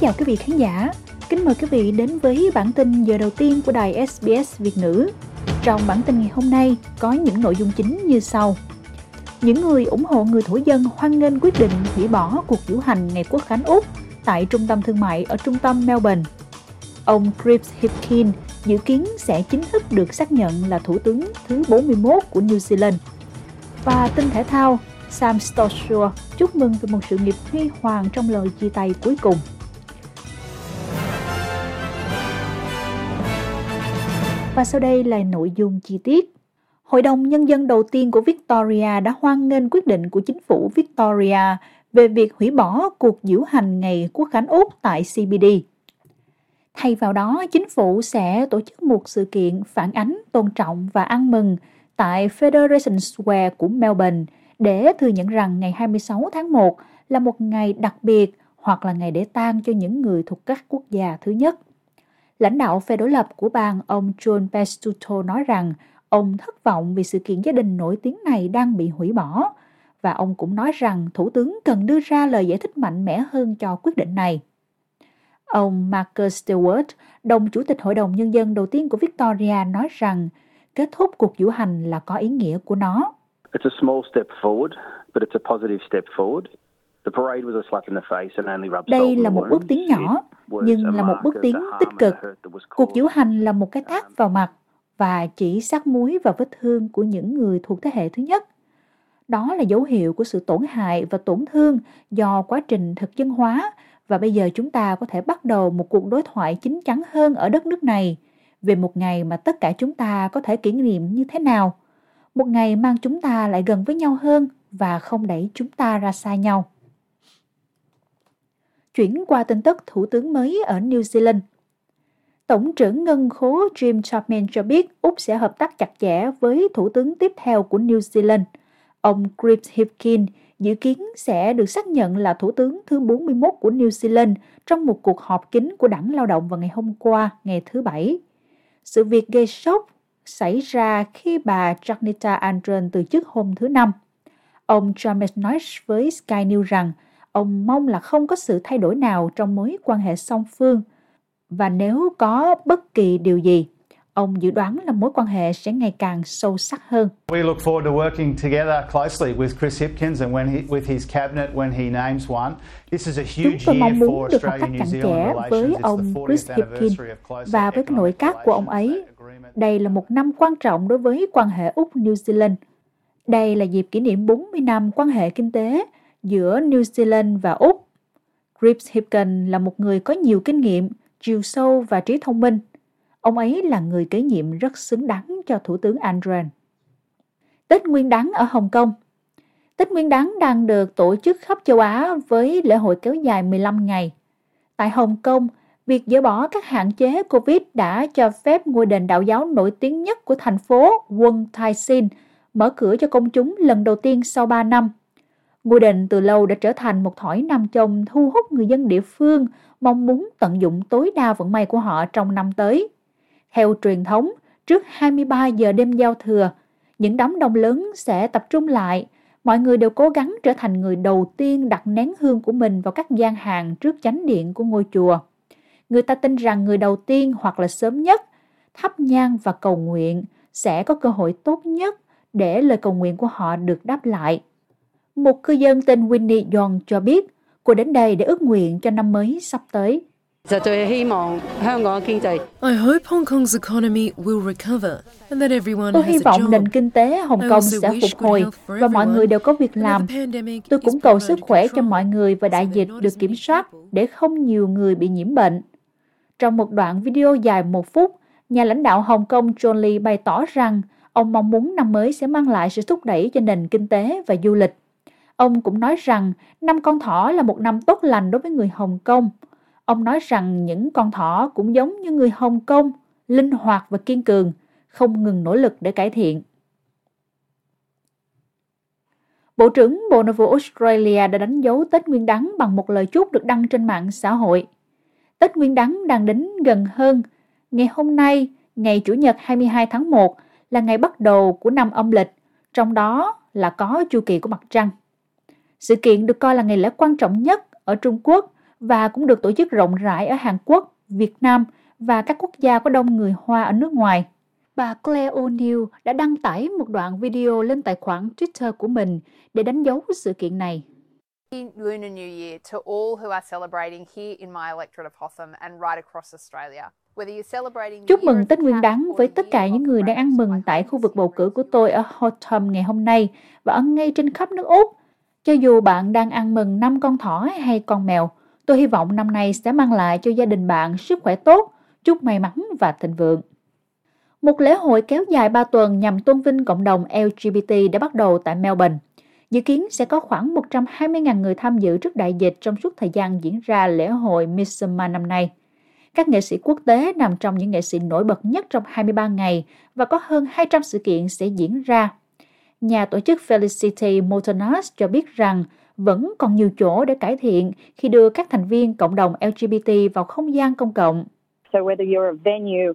chào quý vị khán giả. Kính mời quý vị đến với bản tin giờ đầu tiên của đài SBS Việt ngữ. Trong bản tin ngày hôm nay có những nội dung chính như sau. Những người ủng hộ người thổ dân hoan nghênh quyết định hủy bỏ cuộc diễu hành ngày quốc khánh Úc tại trung tâm thương mại ở trung tâm Melbourne. Ông Chris Hipkin dự kiến sẽ chính thức được xác nhận là thủ tướng thứ 41 của New Zealand. Và tin thể thao, Sam Stossel chúc mừng về một sự nghiệp huy hoàng trong lời chia tay cuối cùng. Và sau đây là nội dung chi tiết. Hội đồng Nhân dân đầu tiên của Victoria đã hoan nghênh quyết định của chính phủ Victoria về việc hủy bỏ cuộc diễu hành ngày Quốc khánh Úc tại CBD. Thay vào đó, chính phủ sẽ tổ chức một sự kiện phản ánh, tôn trọng và ăn mừng tại Federation Square của Melbourne để thừa nhận rằng ngày 26 tháng 1 là một ngày đặc biệt hoặc là ngày để tang cho những người thuộc các quốc gia thứ nhất. Lãnh đạo phe đối lập của bang ông John Pestuto nói rằng ông thất vọng vì sự kiện gia đình nổi tiếng này đang bị hủy bỏ và ông cũng nói rằng thủ tướng cần đưa ra lời giải thích mạnh mẽ hơn cho quyết định này. Ông Marcus Stewart, đồng chủ tịch Hội đồng Nhân dân đầu tiên của Victoria nói rằng kết thúc cuộc diễu hành là có ý nghĩa của nó. It's a small step forward, but it's a positive step forward. Đây là một bước tiến nhỏ, nhưng là một bước tiến tích cực. Cuộc diễu hành là một cái tát vào mặt và chỉ sát muối vào vết thương của những người thuộc thế hệ thứ nhất. Đó là dấu hiệu của sự tổn hại và tổn thương do quá trình thực dân hóa và bây giờ chúng ta có thể bắt đầu một cuộc đối thoại chính chắn hơn ở đất nước này về một ngày mà tất cả chúng ta có thể kỷ niệm như thế nào. Một ngày mang chúng ta lại gần với nhau hơn và không đẩy chúng ta ra xa nhau. Chuyển qua tin tức thủ tướng mới ở New Zealand. Tổng trưởng ngân khố Jim Chapman cho biết Úc sẽ hợp tác chặt chẽ với thủ tướng tiếp theo của New Zealand, ông Chris Hipkin, dự kiến sẽ được xác nhận là thủ tướng thứ 41 của New Zealand trong một cuộc họp kín của đảng lao động vào ngày hôm qua, ngày thứ Bảy. Sự việc gây sốc xảy ra khi bà Jacinta Ardern từ chức hôm thứ Năm. Ông Chalmers nói với Sky News rằng ông mong là không có sự thay đổi nào trong mối quan hệ song phương và nếu có bất kỳ điều gì ông dự đoán là mối quan hệ sẽ ngày càng sâu sắc hơn. We look forward to working together closely with Chris Hipkins and when he, with his cabinet when he names one. This is a huge Chúng tôi mong muốn được hợp tác cặn kẽ với ông Chris Hipkins và với nội các của ông ấy. Đây là một năm quan trọng đối với quan hệ Úc-New Zealand. Đây là dịp kỷ niệm 40 năm quan hệ kinh tế giữa New Zealand và Úc. Grips Hipkins là một người có nhiều kinh nghiệm, chiều sâu và trí thông minh – Ông ấy là người kế nhiệm rất xứng đáng cho Thủ tướng Andren. Tết Nguyên đán ở Hồng Kông Tết Nguyên đán đang được tổ chức khắp châu Á với lễ hội kéo dài 15 ngày. Tại Hồng Kông, việc dỡ bỏ các hạn chế Covid đã cho phép ngôi đền đạo giáo nổi tiếng nhất của thành phố Wong Tai Sin mở cửa cho công chúng lần đầu tiên sau 3 năm. Ngôi đền từ lâu đã trở thành một thỏi nam châm thu hút người dân địa phương mong muốn tận dụng tối đa vận may của họ trong năm tới. Theo truyền thống, trước 23 giờ đêm giao thừa, những đám đông lớn sẽ tập trung lại. Mọi người đều cố gắng trở thành người đầu tiên đặt nén hương của mình vào các gian hàng trước chánh điện của ngôi chùa. Người ta tin rằng người đầu tiên hoặc là sớm nhất thắp nhang và cầu nguyện sẽ có cơ hội tốt nhất để lời cầu nguyện của họ được đáp lại. Một cư dân tên Winnie Young cho biết cô đến đây để ước nguyện cho năm mới sắp tới. I hope Hong Kong's economy will recover and that everyone Tôi hy vọng nền kinh tế Hồng Kông sẽ phục hồi và mọi người đều có việc làm. Tôi cũng cầu sức khỏe cho mọi người và đại dịch được kiểm soát để không nhiều người bị nhiễm bệnh. Trong một đoạn video dài một phút, nhà lãnh đạo Hồng Kông John Lee bày tỏ rằng ông mong muốn năm mới sẽ mang lại sự thúc đẩy cho nền kinh tế và du lịch. Ông cũng nói rằng năm con thỏ là một năm tốt lành đối với người Hồng Kông – Ông nói rằng những con thỏ cũng giống như người Hồng Kông, linh hoạt và kiên cường, không ngừng nỗ lực để cải thiện. Bộ trưởng Bộ Nội vụ Australia đã đánh dấu Tết Nguyên đán bằng một lời chúc được đăng trên mạng xã hội. Tết Nguyên đán đang đến gần hơn. Ngày hôm nay, ngày Chủ nhật 22 tháng 1 là ngày bắt đầu của năm âm lịch, trong đó là có chu kỳ của mặt trăng. Sự kiện được coi là ngày lễ quan trọng nhất ở Trung Quốc và cũng được tổ chức rộng rãi ở Hàn Quốc, Việt Nam và các quốc gia có đông người Hoa ở nước ngoài. Bà Claire O'Neill đã đăng tải một đoạn video lên tài khoản Twitter của mình để đánh dấu sự kiện này. Lunar New Year to all who are celebrating here in my electorate of Hotham and right across Australia. Chúc mừng Tết Nguyên đán với tất cả những người đang ăn mừng tại khu vực bầu cử của tôi ở Hotham ngày hôm nay và ở ngay trên khắp nước Úc. Cho dù bạn đang ăn mừng năm con thỏ hay con mèo, tôi hy vọng năm nay sẽ mang lại cho gia đình bạn sức khỏe tốt, chúc may mắn và thịnh vượng. Một lễ hội kéo dài 3 tuần nhằm tôn vinh cộng đồng LGBT đã bắt đầu tại Melbourne. Dự kiến sẽ có khoảng 120.000 người tham dự trước đại dịch trong suốt thời gian diễn ra lễ hội Midsummer năm nay. Các nghệ sĩ quốc tế nằm trong những nghệ sĩ nổi bật nhất trong 23 ngày và có hơn 200 sự kiện sẽ diễn ra. Nhà tổ chức Felicity Motonas cho biết rằng vẫn còn nhiều chỗ để cải thiện khi đưa các thành viên cộng đồng LGBT vào không gian công cộng. So whether you're a venue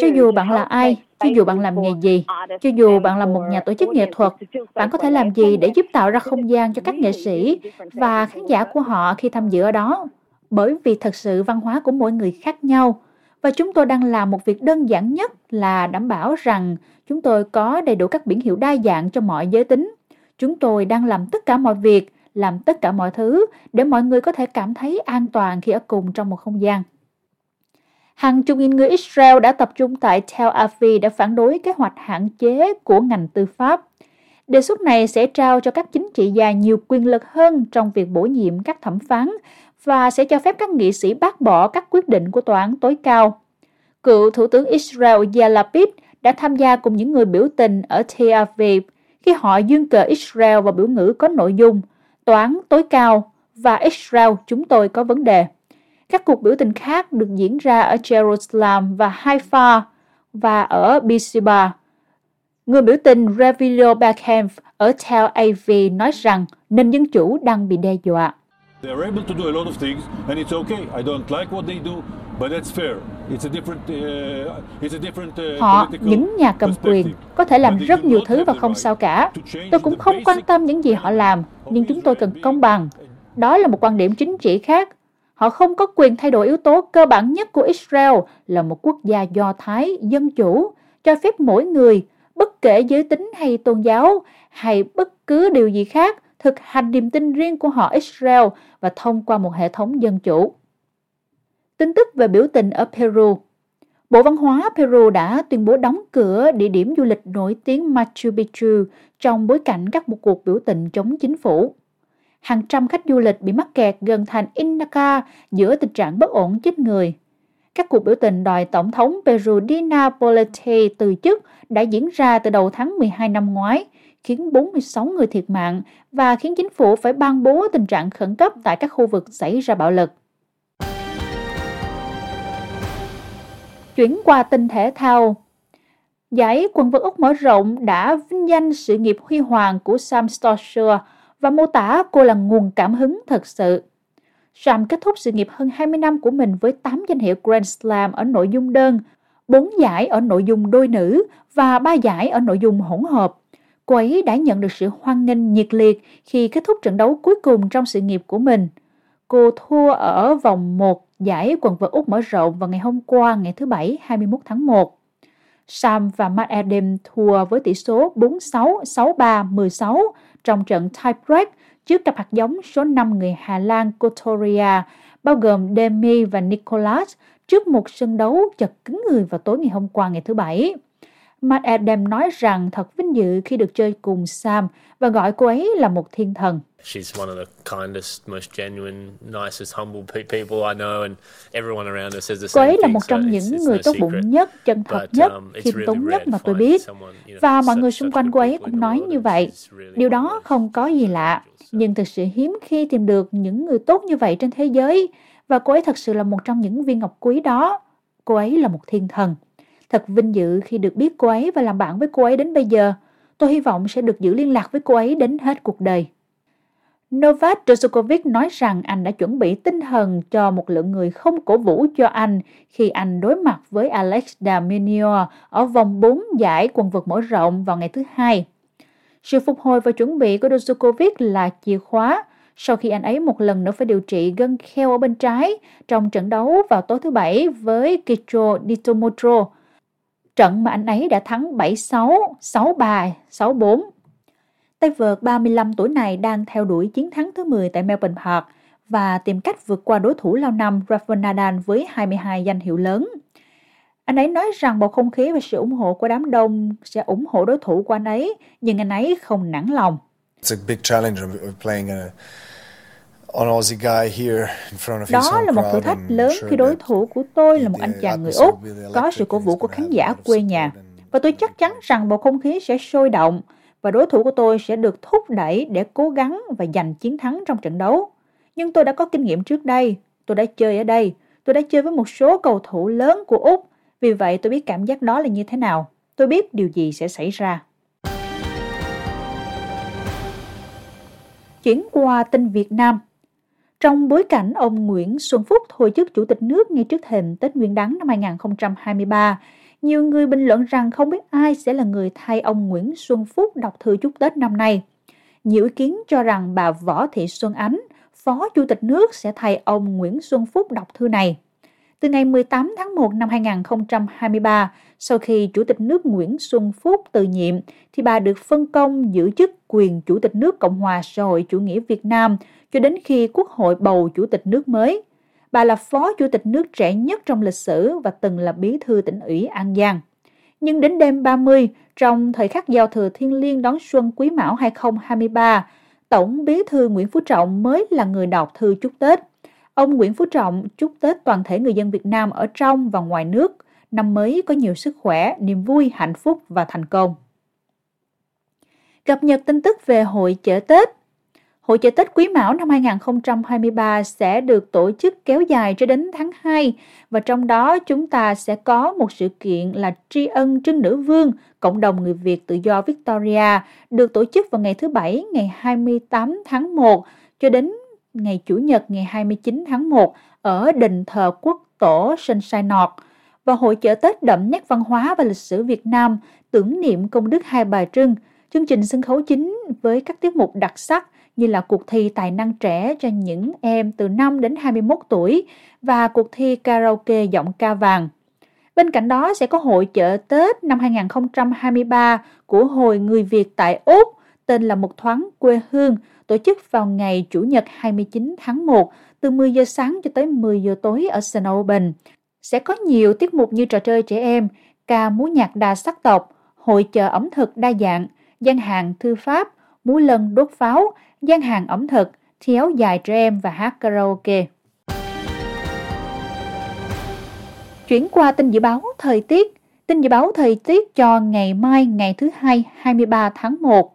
cho dù bạn là ai, cho dù bạn làm nghề gì, cho dù bạn là một nhà tổ chức nghệ thuật, bạn có thể làm gì để giúp tạo ra không gian cho các nghệ sĩ và khán giả của họ khi tham dự ở đó? Bởi vì thật sự văn hóa của mỗi người khác nhau và chúng tôi đang làm một việc đơn giản nhất là đảm bảo rằng chúng tôi có đầy đủ các biển hiệu đa dạng cho mọi giới tính. Chúng tôi đang làm tất cả mọi việc, làm tất cả mọi thứ để mọi người có thể cảm thấy an toàn khi ở cùng trong một không gian. Hàng chục nghìn người Israel đã tập trung tại Tel Aviv để phản đối kế hoạch hạn chế của ngành tư pháp. Đề xuất này sẽ trao cho các chính trị gia nhiều quyền lực hơn trong việc bổ nhiệm các thẩm phán và sẽ cho phép các nghị sĩ bác bỏ các quyết định của tòa án tối cao. Cựu Thủ tướng Israel Yair Lapid đã tham gia cùng những người biểu tình ở Tel Aviv khi họ dương cờ Israel và biểu ngữ có nội dung, "Tòa án tối cao và Israel, chúng tôi có vấn đề. Các cuộc biểu tình khác được diễn ra ở Jerusalem và Haifa và ở Beersheba. Người biểu tình Revilio Beckham ở Tel Aviv nói rằng nền dân chủ đang bị đe dọa. They're able to do a lot of things and it's okay. I don't like what they do, but that's fair. It's a different uh, it's a different uh, Họ, những nhà cầm quyền, có thể làm rất nhiều thứ và không sao cả. Tôi cũng không quan tâm những gì họ làm, nhưng chúng tôi cần công bằng. Đó là một quan điểm chính trị khác. Họ không có quyền thay đổi yếu tố cơ bản nhất của Israel là một quốc gia do Thái, dân chủ, cho phép mỗi người, bất kể giới tính hay tôn giáo, hay bất cứ điều gì khác, thực hành niềm tin riêng của họ Israel và thông qua một hệ thống dân chủ. Tin tức về biểu tình ở Peru Bộ Văn hóa Peru đã tuyên bố đóng cửa địa điểm du lịch nổi tiếng Machu Picchu trong bối cảnh các một cuộc biểu tình chống chính phủ. Hàng trăm khách du lịch bị mắc kẹt gần thành Inca giữa tình trạng bất ổn chết người. Các cuộc biểu tình đòi Tổng thống Peru Dina Boluarte từ chức đã diễn ra từ đầu tháng 12 năm ngoái, khiến 46 người thiệt mạng và khiến chính phủ phải ban bố tình trạng khẩn cấp tại các khu vực xảy ra bạo lực. Chuyển qua tin thể thao, Giải quần vợt Úc mở rộng đã vinh danh sự nghiệp huy hoàng của Sam Stosur và mô tả cô là nguồn cảm hứng thật sự. Sam kết thúc sự nghiệp hơn 20 năm của mình với 8 danh hiệu Grand Slam ở nội dung đơn, 4 giải ở nội dung đôi nữ và 3 giải ở nội dung hỗn hợp. Cô ấy đã nhận được sự hoan nghênh nhiệt liệt khi kết thúc trận đấu cuối cùng trong sự nghiệp của mình. Cô thua ở vòng 1 giải quần vợt Úc mở rộng vào ngày hôm qua ngày thứ Bảy 21 tháng 1. Sam và Matt Adam thua với tỷ số 4-6, 6-3, 16 trong trận tiebreak trước cặp hạt giống số 5 người Hà Lan Kotoria, bao gồm Demi và Nicolas, trước một sân đấu chật cứng người vào tối ngày hôm qua ngày thứ Bảy. Matt Adam nói rằng thật vinh dự khi được chơi cùng Sam và gọi cô ấy là một thiên thần. She's one of the kindest, most genuine, nicest, humble people I know, and everyone around her says the same Cô ấy là một trong những người tốt bụng nhất, chân thật nhất, um, khiêm tốn nhất mà tôi biết. Và mọi người xung quanh cô ấy cũng nói như vậy. Điều đó không có gì lạ, nhưng thực sự hiếm khi tìm được những người tốt như vậy trên thế giới. Và cô ấy thật sự là một trong những viên ngọc quý đó. Cô ấy là một thiên thần. Thật vinh dự khi được biết cô ấy và làm bạn với cô ấy đến bây giờ. Tôi hy vọng sẽ được giữ liên lạc với cô ấy đến hết cuộc đời. Novak Djokovic nói rằng anh đã chuẩn bị tinh thần cho một lượng người không cổ vũ cho anh khi anh đối mặt với Alex de ở vòng 4 giải quần vợt mở rộng vào ngày thứ Hai. Sự phục hồi và chuẩn bị của Djokovic là chìa khóa sau khi anh ấy một lần nữa phải điều trị gân kheo ở bên trái trong trận đấu vào tối thứ Bảy với Kicho Nitomotro. Trận mà anh ấy đã thắng 7-6, 6-3, 6-4. Tay vợt 35 tuổi này đang theo đuổi chiến thắng thứ 10 tại Melbourne Park và tìm cách vượt qua đối thủ lao năm Rafael Nadal với 22 danh hiệu lớn. Anh ấy nói rằng bầu không khí và sự ủng hộ của đám đông sẽ ủng hộ đối thủ của anh ấy, nhưng anh ấy không nản lòng. It's a big challenge of playing a đó là một thử thách lớn khi đối thủ của tôi là một anh chàng người Úc, có sự cổ vũ của khán giả quê nhà. Và tôi chắc chắn rằng bầu không khí sẽ sôi động và đối thủ của tôi sẽ được thúc đẩy để cố gắng và giành chiến thắng trong trận đấu. Nhưng tôi đã có kinh nghiệm trước đây, tôi đã chơi ở đây, tôi đã chơi với một số cầu thủ lớn của Úc, vì vậy tôi biết cảm giác đó là như thế nào. Tôi biết điều gì sẽ xảy ra. Chuyển qua tin Việt Nam. Trong bối cảnh ông Nguyễn Xuân Phúc thôi chức Chủ tịch nước ngay trước thềm Tết Nguyên đán năm 2023, nhiều người bình luận rằng không biết ai sẽ là người thay ông Nguyễn Xuân Phúc đọc thư chúc Tết năm nay. Nhiều ý kiến cho rằng bà Võ Thị Xuân Ánh, Phó Chủ tịch nước sẽ thay ông Nguyễn Xuân Phúc đọc thư này. Từ ngày 18 tháng 1 năm 2023, sau khi Chủ tịch nước Nguyễn Xuân Phúc từ nhiệm, thì bà được phân công giữ chức quyền Chủ tịch nước Cộng hòa xã hội chủ nghĩa Việt Nam cho đến khi Quốc hội bầu Chủ tịch nước mới. Bà là Phó Chủ tịch nước trẻ nhất trong lịch sử và từng là bí thư tỉnh ủy An Giang. Nhưng đến đêm 30, trong thời khắc giao thừa thiên liêng đón xuân Quý Mão 2023, Tổng bí thư Nguyễn Phú Trọng mới là người đọc thư chúc Tết. Ông Nguyễn Phú Trọng chúc Tết toàn thể người dân Việt Nam ở trong và ngoài nước, năm mới có nhiều sức khỏe, niềm vui, hạnh phúc và thành công. Cập nhật tin tức về hội chợ Tết Hội chợ Tết Quý Mão năm 2023 sẽ được tổ chức kéo dài cho đến tháng 2 và trong đó chúng ta sẽ có một sự kiện là tri ân trưng nữ vương cộng đồng người Việt tự do Victoria được tổ chức vào ngày thứ Bảy ngày 28 tháng 1 cho đến ngày Chủ nhật ngày 29 tháng 1 ở đền thờ quốc tổ Sunshine Nọt. Và hội chợ Tết đậm nét văn hóa và lịch sử Việt Nam tưởng niệm công đức Hai Bà Trưng, chương trình sân khấu chính với các tiết mục đặc sắc như là cuộc thi tài năng trẻ cho những em từ 5 đến 21 tuổi và cuộc thi karaoke giọng ca vàng. Bên cạnh đó sẽ có hội chợ Tết năm 2023 của Hội Người Việt tại Úc tên là Một Thoáng Quê Hương tổ chức vào ngày Chủ nhật 29 tháng 1 từ 10 giờ sáng cho tới 10 giờ tối ở St. Sẽ có nhiều tiết mục như trò chơi trẻ em, ca múa nhạc đa sắc tộc, hội chợ ẩm thực đa dạng, gian hàng thư pháp, múa lân đốt pháo, gian hàng ẩm thực, thi áo dài trẻ em và hát karaoke. Chuyển qua tin dự báo thời tiết. Tin dự báo thời tiết cho ngày mai ngày thứ hai 23 tháng 1.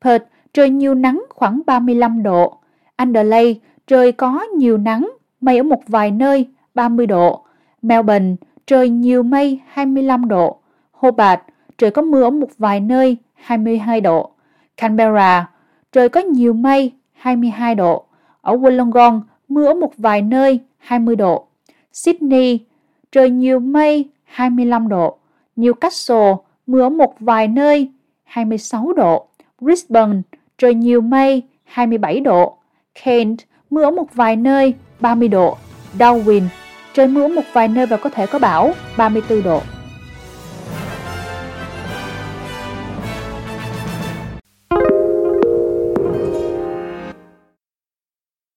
Perth, trời nhiều nắng khoảng 35 độ. Adelaide, trời có nhiều nắng, mây ở một vài nơi 30 độ. Melbourne, trời nhiều mây 25 độ. Hobart, trời có mưa ở một vài nơi 22 độ. Canberra, trời có nhiều mây, 22 độ. Ở Wollongong, mưa ở một vài nơi, 20 độ. Sydney, trời nhiều mây, 25 độ. Newcastle, mưa ở một vài nơi, 26 độ. Brisbane, trời nhiều mây, 27 độ. Kent, mưa ở một vài nơi, 30 độ. Darwin, trời mưa ở một vài nơi và có thể có bão, 34 độ.